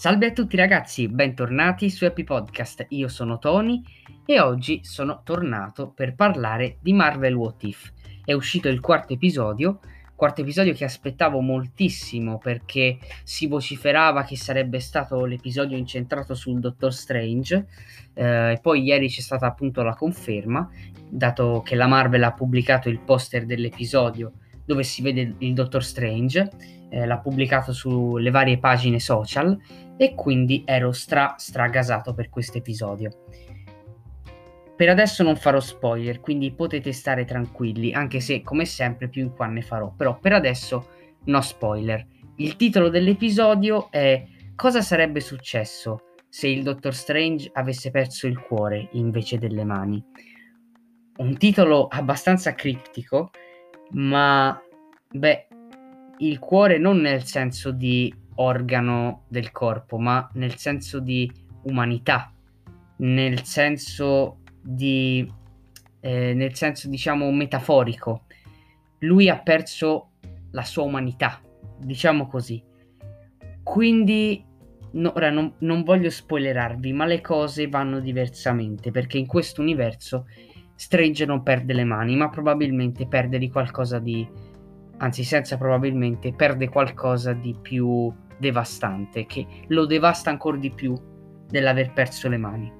Salve a tutti ragazzi, bentornati su Happy Podcast. Io sono Tony e oggi sono tornato per parlare di Marvel What If. È uscito il quarto episodio, quarto episodio che aspettavo moltissimo perché si vociferava che sarebbe stato l'episodio incentrato sul Doctor Strange eh, e poi ieri c'è stata appunto la conferma, dato che la Marvel ha pubblicato il poster dell'episodio dove si vede il Doctor Strange, eh, l'ha pubblicato sulle varie pagine social e quindi ero stra stragasato per questo episodio. Per adesso non farò spoiler, quindi potete stare tranquilli, anche se come sempre più in qua ne farò, però per adesso no spoiler. Il titolo dell'episodio è Cosa sarebbe successo se il Doctor Strange avesse perso il cuore invece delle mani? Un titolo abbastanza criptico ma beh, il cuore non nel senso di organo del corpo, ma nel senso di umanità, nel senso di eh, nel senso diciamo metaforico. Lui ha perso la sua umanità, diciamo così. Quindi no, ora non, non voglio spoilerarvi, ma le cose vanno diversamente perché in questo universo Strange non perde le mani, ma probabilmente perde di qualcosa di... anzi senza probabilmente, perde qualcosa di più devastante, che lo devasta ancora di più dell'aver perso le mani.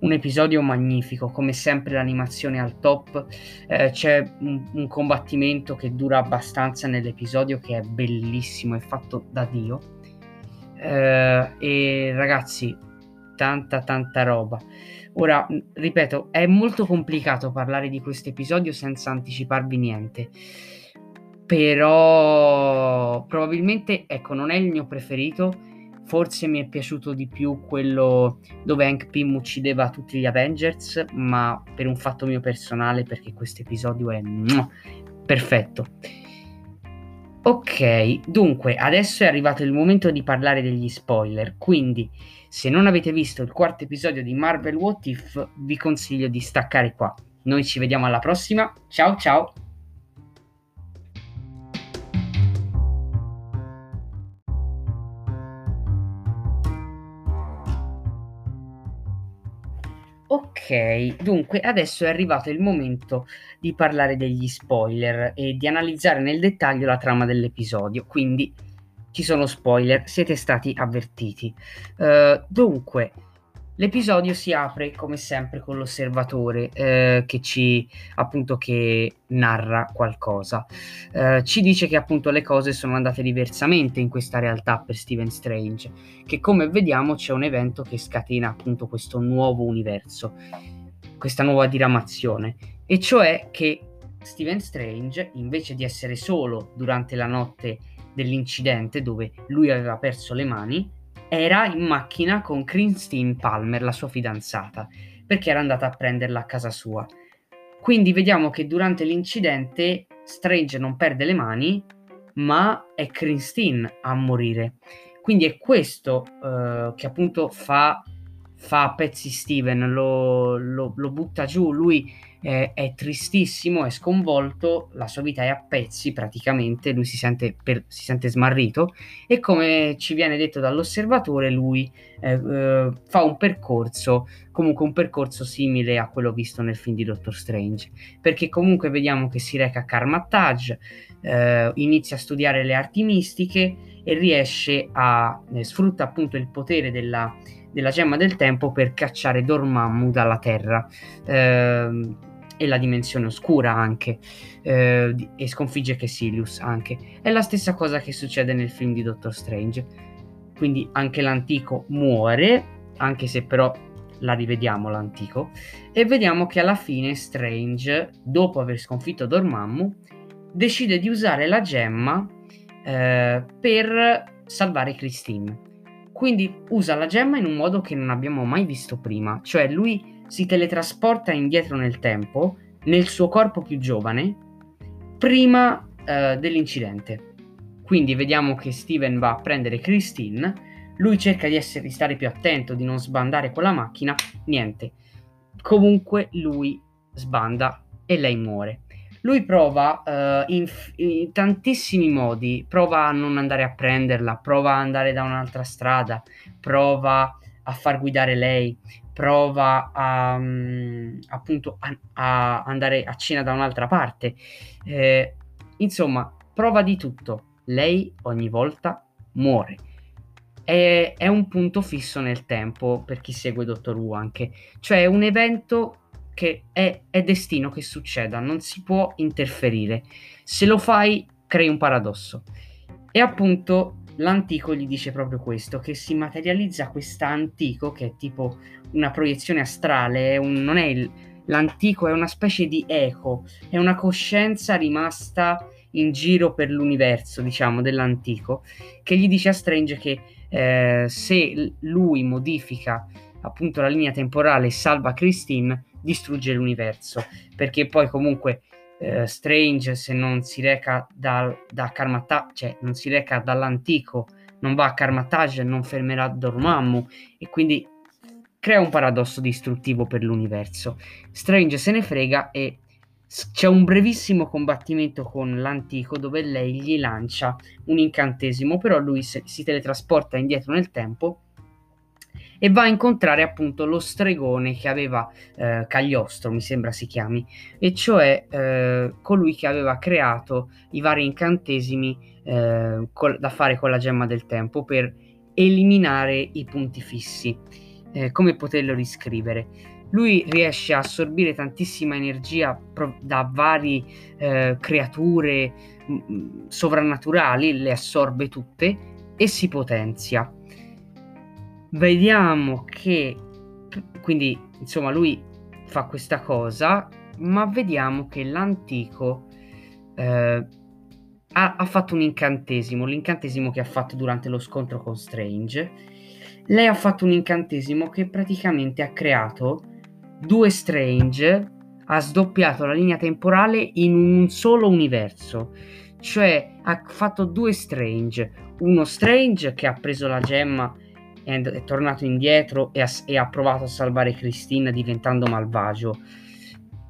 Un episodio magnifico, come sempre l'animazione al top, eh, c'è un, un, combattimento che dura abbastanza nell'episodio che è bellissimo, è fatto da Dio. Eh, e ragazzi, tanta tanta roba. Ora, ripeto, è molto complicato parlare di questo episodio senza anticiparvi niente. Però probabilmente, ecco, non è il mio preferito. Forse mi è piaciuto di più quello dove Hank Pym uccideva tutti gli Avengers, ma per un fatto mio personale, perché questo episodio è perfetto. Ok, dunque adesso è arrivato il momento di parlare degli spoiler, quindi se non avete visto il quarto episodio di Marvel What If vi consiglio di staccare qua. Noi ci vediamo alla prossima, ciao ciao! Ok, dunque adesso è arrivato il momento di parlare degli spoiler e di analizzare nel dettaglio la trama dell'episodio, quindi ci sono spoiler, siete stati avvertiti. Uh, dunque, L'episodio si apre come sempre con l'osservatore eh, che ci appunto che narra qualcosa. Eh, ci dice che appunto le cose sono andate diversamente in questa realtà per Steven Strange, che come vediamo c'è un evento che scatena appunto questo nuovo universo, questa nuova diramazione, e cioè che Steven Strange invece di essere solo durante la notte dell'incidente dove lui aveva perso le mani, era in macchina con Christine Palmer, la sua fidanzata, perché era andata a prenderla a casa sua. Quindi vediamo che durante l'incidente Strange non perde le mani, ma è Christine a morire. Quindi è questo uh, che appunto fa, fa a pezzi Steven, lo, lo, lo butta giù, lui eh, è tristissimo, è sconvolto, la sua vita è a pezzi praticamente, lui si sente, per, si sente smarrito e come ci viene detto dall'osservatore lui eh, eh, fa un percorso, comunque un percorso simile a quello visto nel film di Doctor Strange, perché comunque vediamo che si reca a Karmatage, eh, inizia a studiare le arti mistiche e riesce a eh, sfrutta appunto il potere della della gemma del tempo per cacciare Dormammu dalla Terra. Eh, e la dimensione oscura anche eh, e sconfigge Cassilius anche. È la stessa cosa che succede nel film di Doctor Strange. Quindi anche l'antico muore, anche se però la rivediamo l'antico, e vediamo che alla fine Strange, dopo aver sconfitto Dormammu, decide di usare la gemma eh, per salvare Christine. Quindi usa la gemma in un modo che non abbiamo mai visto prima, cioè lui si teletrasporta indietro nel tempo, nel suo corpo più giovane, prima uh, dell'incidente. Quindi vediamo che Steven va a prendere Christine, lui cerca di, essere, di stare più attento, di non sbandare con la macchina, niente. Comunque lui sbanda e lei muore. Lui prova uh, in, in, tantissimi modi, prova a non andare a prenderla, prova a andare da un'altra strada, prova a far guidare lei, prova a, um, appunto a, a, andare a cena da un'altra parte. Eh, insomma, prova di tutto. Lei ogni volta muore. È, è, un punto fisso nel tempo per chi segue Dottor Who anche. Cioè un evento che è, è destino che succeda, non si può interferire. Se lo fai, crei un paradosso. E appunto l'antico gli dice proprio questo, che si materializza questa antico, che è tipo una proiezione astrale, un, non è il, l'antico, è una specie di eco, è una coscienza rimasta in giro per l'universo, diciamo, dell'antico, che gli dice a Strange che eh, se lui modifica appunto la linea temporale e salva Christine, distrugge l'universo, perché poi comunque eh, Strange se non si reca dal, da Karmata, cioè non si reca dall'antico, non va a Karmatage, non fermerà Dormammu e quindi crea un paradosso distruttivo per l'universo. Strange se ne frega e c'è un brevissimo combattimento con l'antico dove lei gli lancia un incantesimo, però lui se, si teletrasporta indietro nel tempo e va a incontrare appunto lo stregone che aveva eh, Cagliostro, mi sembra si chiami, e cioè eh, colui che aveva creato i vari incantesimi eh, col, da fare con la gemma del tempo per eliminare i punti fissi, eh, come poterlo riscrivere. Lui riesce a assorbire tantissima energia da varie eh, creature mh, sovrannaturali, le assorbe tutte e si potenzia vediamo che quindi insomma lui fa questa cosa ma vediamo che l'antico eh, ha, ha, fatto un incantesimo l'incantesimo che ha fatto durante lo scontro con Strange. Lei ha fatto un incantesimo che praticamente ha creato due Strange ha sdoppiato la linea temporale in un solo universo. Cioè ha fatto due Strange. Uno Strange che ha preso la gemma è, è tornato indietro e ha, e ha provato a salvare Christine diventando malvagio.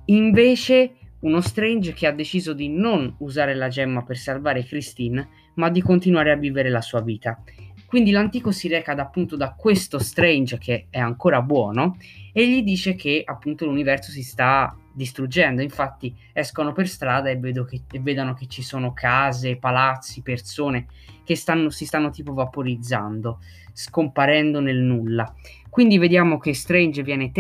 Invece uno Strange che ha deciso di non usare la gemma per salvare Christine, ma di continuare a vivere la sua vita. Quindi l'antico si reca appunto da questo Strange che è ancora buono e gli dice che appunto l'universo si sta distruggendo. Infatti escono per strada e, che, e vedono che ci sono case, palazzi, persone che stanno, si stanno tipo vaporizzando, scomparendo nel nulla. Quindi vediamo che Strange viene,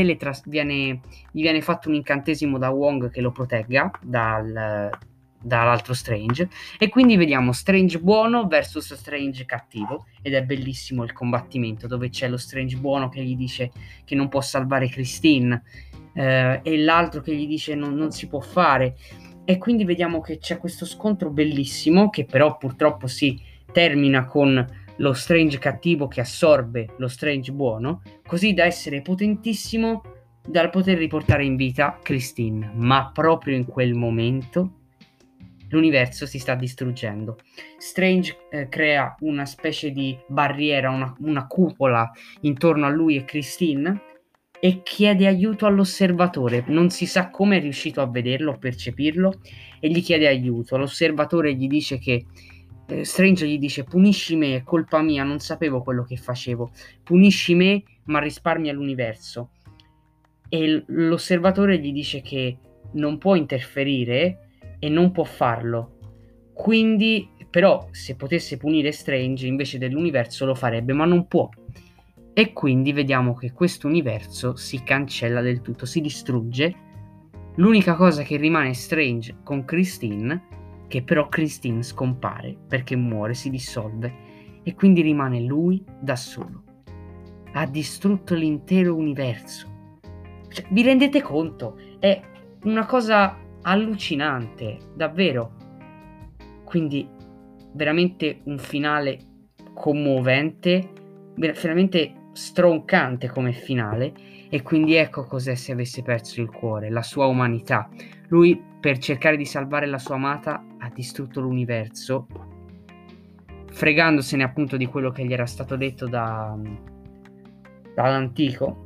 viene gli viene fatto un incantesimo da Wong che lo protegga dal, dall'altro Strange. E quindi vediamo Strange buono versus Strange cattivo. Ed è bellissimo il combattimento dove c'è lo Strange buono che gli dice che non può salvare Christine eh, e l'altro che gli dice non, non si può fare. E quindi vediamo che c'è questo scontro bellissimo che però purtroppo si termina con lo Strange cattivo che assorbe lo Strange buono così da essere potentissimo da poter riportare in vita Christine. Ma proprio in quel momento l'universo si sta distruggendo. Strange eh, crea una specie di barriera, una, una cupola intorno a lui e Christine e chiede aiuto all'osservatore. Non si sa come è riuscito a vederlo, a percepirlo, e gli chiede aiuto. L'osservatore gli dice che eh, Strange gli dice punisci me, è colpa mia, non sapevo quello che facevo. Punisci me, ma risparmia l'universo. E l'osservatore gli dice che non può interferire e non può farlo. Quindi, però, se potesse punire Strange invece dell'universo lo farebbe, ma non può. E quindi vediamo che questo universo si cancella del tutto, si distrugge. L'unica cosa che rimane è Strange con Christine, che però Christine scompare perché muore, si dissolve e quindi rimane lui da solo. Ha distrutto l'intero universo. Cioè, vi rendete conto? È una cosa allucinante, davvero. Quindi veramente un finale commovente, veramente stroncante come finale e quindi ecco cos'è se avesse perso il cuore, la sua umanità. Lui per cercare di salvare la sua amata ha distrutto l'universo, fregandosene appunto di quello che gli era stato detto da, dall'antico.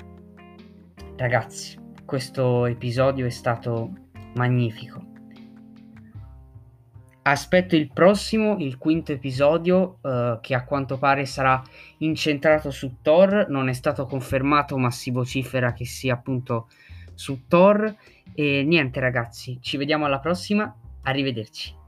Ragazzi, questo episodio è stato magnifico. aspetto il prossimo, il quinto episodio, uh, che a quanto pare sarà incentrato su Thor. Non è stato confermato, ma si vocifera che sia appunto su Thor. E niente, ragazzi, ci vediamo alla prossima. Arrivederci.